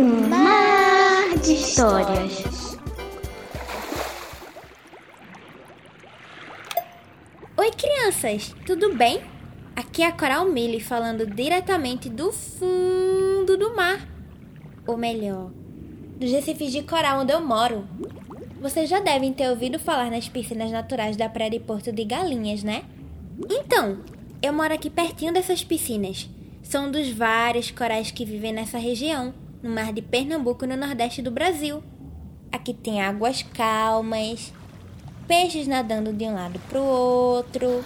Um mar de histórias. Oi, crianças, tudo bem? Aqui é a Coral Mille falando diretamente do fundo do mar. Ou melhor, dos recifes de coral onde eu moro. Vocês já devem ter ouvido falar nas piscinas naturais da Praia de Porto de Galinhas, né? Então, eu moro aqui pertinho dessas piscinas. São dos vários corais que vivem nessa região, no mar de Pernambuco, no nordeste do Brasil. Aqui tem águas calmas, peixes nadando de um lado para o outro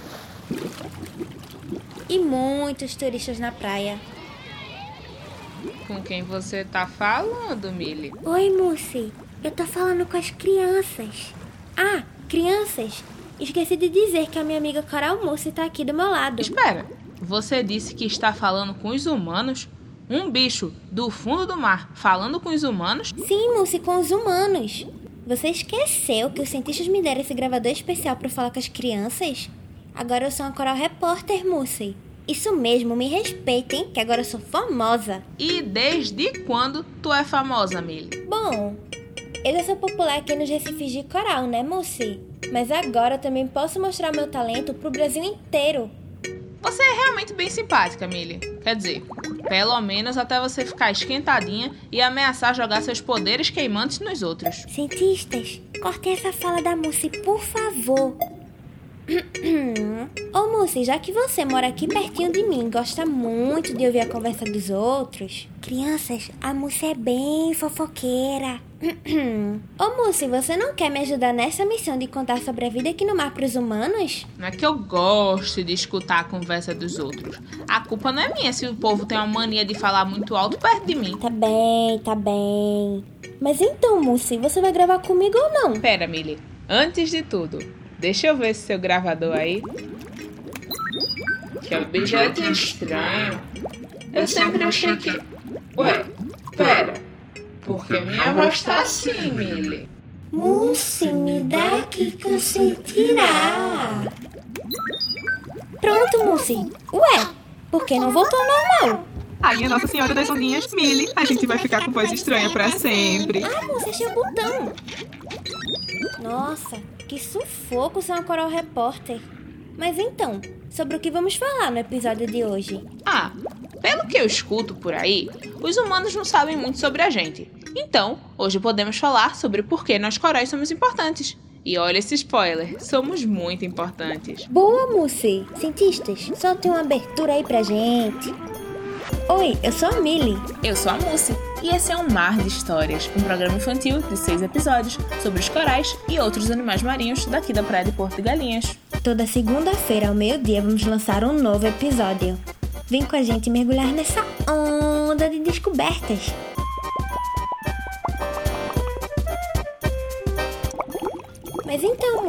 e muitos turistas na praia. Com quem você tá falando, Millie? Oi, Mussi. Eu tô falando com as crianças. Ah, crianças. Esqueci de dizer que a minha amiga Coral Mussi tá aqui do meu lado. Espera. Você disse que está falando com os humanos? Um bicho do fundo do mar falando com os humanos? Sim, Mussi, com os humanos. Você esqueceu que os cientistas me deram esse gravador especial para falar com as crianças? Agora eu sou uma Coral Repórter, Mussi. Isso mesmo, me respeitem, que agora eu sou famosa. E desde quando tu é famosa, Millie? Bom, eu já sou popular aqui nos Recifes de Coral, né, Mussi? Mas agora eu também posso mostrar meu talento pro Brasil inteiro. Você é realmente bem simpática, Millie. Quer dizer, pelo menos até você ficar esquentadinha e ameaçar jogar seus poderes queimantes nos outros. Cientistas, cortem essa fala da Mussi, por favor. Ô Mussi, já que você mora aqui pertinho de mim gosta muito de ouvir a conversa dos outros, crianças, a Mussi é bem fofoqueira. Ô Mussi, você não quer me ajudar nessa missão de contar sobre a vida aqui no mar pros humanos? Não é que eu goste de escutar a conversa dos outros. A culpa não é minha se o povo tem uma mania de falar muito alto perto de mim. Tá bem, tá bem. Mas então, Mussi, você vai gravar comigo ou não? Pera, Millie. Antes de tudo, deixa eu ver esse seu gravador aí. Que objeto estranho. Eu sempre achei que. Ué, pera. Por que minha voz tá assim, Millie? Mussi, me dá aqui que eu sei tirar. Pronto, Mussi. Ué, por que não voltou ao normal? Aí, a Nossa Senhora das Ondinhas, Millie, a gente vai ficar com voz estranha pra sempre. Ah, Mussi, achei o botão. Nossa, que sufoco ser uma coral repórter. Mas então, sobre o que vamos falar no episódio de hoje? Ah, pelo que eu escuto por aí, os humanos não sabem muito sobre a gente. Então, hoje podemos falar sobre por que nós corais somos importantes. E olha esse spoiler, somos muito importantes. Boa, Mussi. Cientistas, soltem uma abertura aí pra gente. Oi, eu sou a Millie. Eu sou a Mussi e esse é um Mar de Histórias, um programa infantil de seis episódios sobre os corais e outros animais marinhos daqui da Praia de Porto de Galinhas. Toda segunda-feira ao meio-dia vamos lançar um novo episódio. Vem com a gente mergulhar nessa onda de descobertas.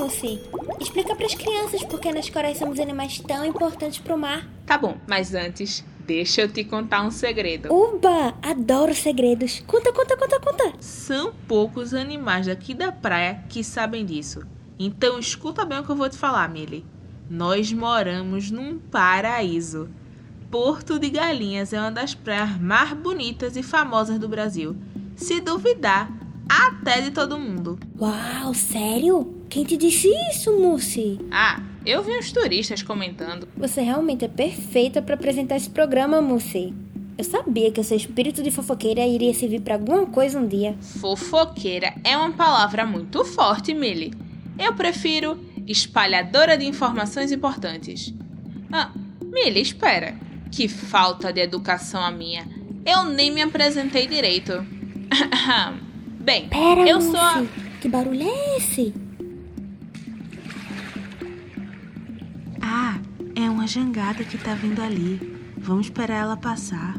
Mussi, explica para as crianças por que nós corais somos animais tão importantes para o mar. Tá bom, mas antes, deixa eu te contar um segredo. Uba, adoro segredos. Conta, conta, conta, conta. São poucos animais daqui da praia que sabem disso. Então escuta bem o que eu vou te falar, Millie. Nós moramos num paraíso. Porto de Galinhas é uma das praias mais bonitas e famosas do Brasil. Se duvidar, até de todo mundo. Uau, sério? Quem te disse isso, Mussi? Ah, eu vi uns turistas comentando. Você realmente é perfeita para apresentar esse programa, Mussi. Eu sabia que o seu espírito de fofoqueira iria servir para alguma coisa um dia. Fofoqueira é uma palavra muito forte, Millie. Eu prefiro espalhadora de informações importantes. Ah, Millie, espera. Que falta de educação a minha. Eu nem me apresentei direito. Bem, Pera, eu Mussi. sou a... Que barulho é esse? Uma jangada que tá vindo ali. Vamos esperar ela passar.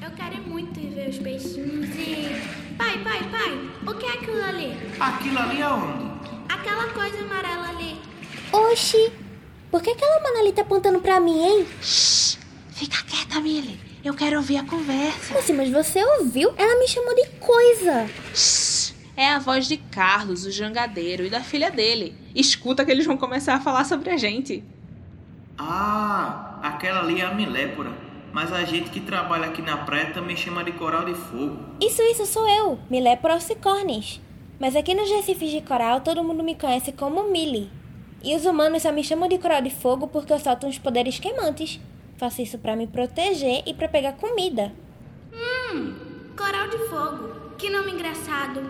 Eu quero muito ver os peixinhos e. Pai, pai, pai, o que é aquilo ali? Aquilo ali é onde? Aquela coisa amarela ali. Oxi, por que aquela mana ali tá apontando pra mim, hein? Shh! Fica quieta, Millie. Eu quero ouvir a conversa. Mussi, mas você ouviu? Ela me chamou de coisa. Shhh! É a voz de Carlos, o jangadeiro, e da filha dele. Escuta que eles vão começar a falar sobre a gente. Ah, aquela ali é a Milépora. mas a gente que trabalha aqui na praia também chama de coral de fogo. Isso, isso sou eu, Milé Procicornis. Mas aqui nos Recifes de Coral todo mundo me conhece como Millie. E os humanos só me chamam de coral de fogo porque eu solto uns poderes queimantes. Faço isso pra me proteger e pra pegar comida. Hum, coral de fogo. Que nome engraçado.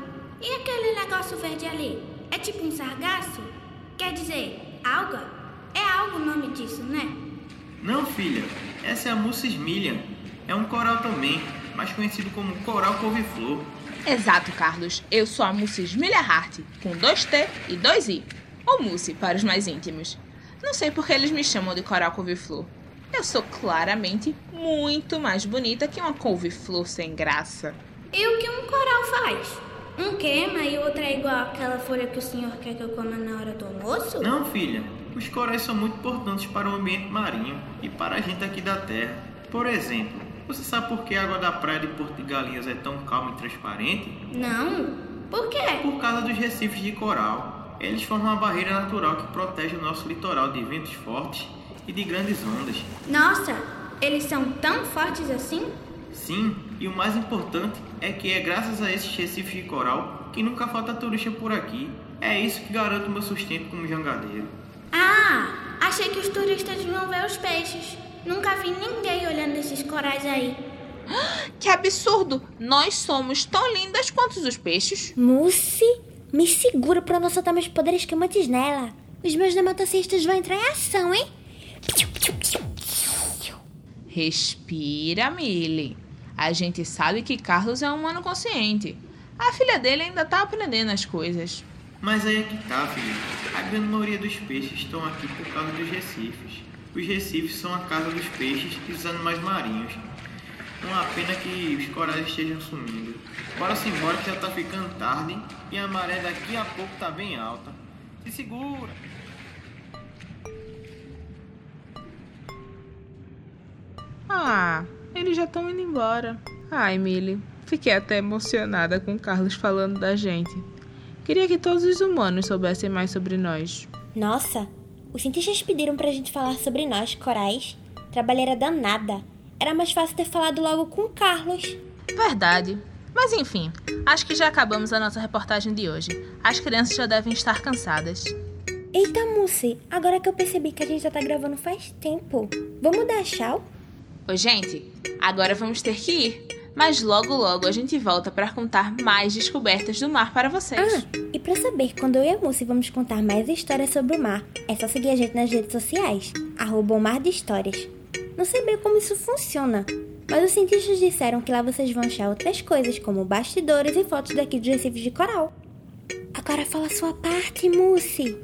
E aquele negócio verde ali? É tipo um sargaço? Quer dizer, alga? É algo o nome disso, né? Não, filha, essa é a Mussis Millian. É um coral também, mais conhecido como coral couve-flor. Exato, Carlos. Eu sou a Mussis Millerhart, com dois T e dois I. Ou Mussi, para os mais íntimos. Não sei por que eles me chamam de coral couve-flor. Eu sou claramente muito mais bonita que uma couve-flor sem graça. E o que um coral faz? Um queima e o outro é igual àquela folha que o senhor quer que eu coma na hora do almoço? Não, filha, os corais são muito importantes para o ambiente marinho e para a gente aqui da terra. Por exemplo, você sabe por que a água da praia de Porto de Galinhas é tão calma e transparente? Não. Por quê? Por causa dos recifes de coral. Eles formam uma barreira natural que protege o nosso litoral de ventos fortes e de grandes ondas. Nossa, eles são tão fortes assim? Sim, e o mais importante é que é graças a esses recifes de coral que nunca falta turista por aqui. É isso que garante o meu sustento como jangadeiro. Ah, achei que os turistas vão ver os peixes. Nunca vi ninguém olhando esses corais aí. Que absurdo! Nós somos tão lindas quanto os peixes. Mussi, me segura pra não soltar meus poderes queimantes nela. Os meus nematocistas vão entrar em ação, hein? Respira, Millie. A gente sabe que Carlos é um humano consciente. A filha dele ainda tá aprendendo as coisas. Mas aí é que tá, filho. A grande maioria dos peixes estão aqui por causa dos recifes. Os recifes são a casa dos peixes e dos animais marinhos. Uma pena que os corais estejam sumindo. Bora se embora que já tá ficando tarde e a maré daqui a pouco tá bem alta. Se segura! Ah, eles já estão indo embora. Ai, Millie, fiquei até emocionada com o Carlos falando da gente. Queria que todos os humanos soubessem mais sobre nós. Nossa, os cientistas pediram pra gente falar sobre nós, corais. Trabalheira danada. Era mais fácil ter falado logo com o Carlos. Verdade. Mas enfim, acho que já acabamos a nossa reportagem de hoje. As crianças já devem estar cansadas. Eita, Mussi, agora que eu percebi que a gente já tá gravando faz tempo. Vamos dar tchau? Ô, gente, agora vamos ter que ir. Mas logo logo a gente volta para contar mais descobertas do mar para vocês. Ah, e pra saber quando eu e a Mussi vamos contar mais histórias sobre o mar, é só seguir a gente nas redes sociais, arroba o Mar de Histórias. Não sei bem como isso funciona, mas os cientistas disseram que lá vocês vão achar outras coisas, como bastidores e fotos daqui dos recifes de coral. Agora fala a sua parte, Mussi.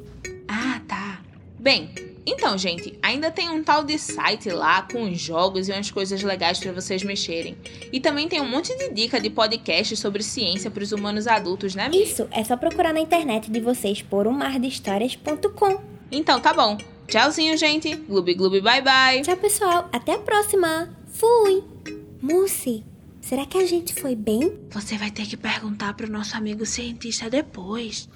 Ah, tá. Bem, então, gente, ainda tem um tal de site lá com jogos e umas coisas legais para vocês mexerem. E também tem um monte de dica de podcast sobre ciência para os humanos adultos, né? Mi? Isso, é só procurar na internet de vocês por umardhistórias.com. Então, tá bom. Tchauzinho, gente. Gloob, gloob, bye, bye. Tchau, pessoal. Até a próxima. Fui. Mussi, será que a gente foi bem? Você vai ter que perguntar pro nosso amigo cientista depois.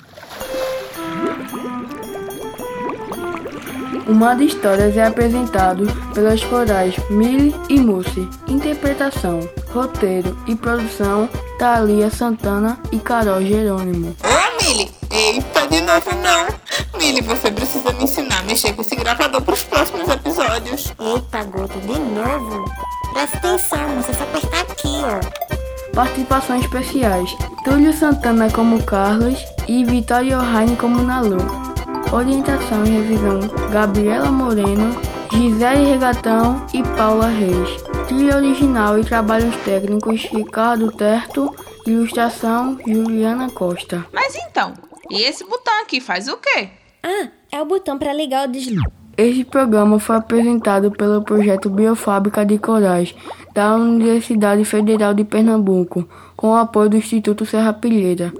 O Mar de Histórias é apresentado pelas corais Mili e Mussi. Interpretação, roteiro e produção Thalia Santana e Carol Jerônimo. Ô, Mili! Eita, de novo não! Mili, você precisa me ensinar a mexer com esse gravador pros próximos episódios. Eita, Guto, de novo? Presta atenção, você só apertar aqui, ó. Participações especiais: Túlio Santana como Carlos e Vitória Ohane como Nalu. Orientação e revisão: Gabriela Moreno, Gisele Regatão e Paula Reis. Trilha original e trabalhos técnicos: Ricardo Terto. Ilustração: Juliana Costa. Mas então, e esse botão aqui faz o quê? Ah, é o botão para ligar o deslize. Este programa foi apresentado pelo projeto Biofábrica de Corais da Universidade Federal de Pernambuco, com o apoio do Instituto Serra Pilheira.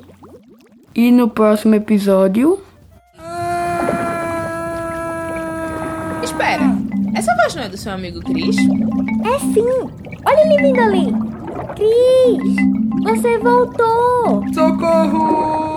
E no próximo episódio. Espera, essa voz não é do seu amigo Cris? É sim! Olha ele vindo ali! Cris! Você voltou! Socorro!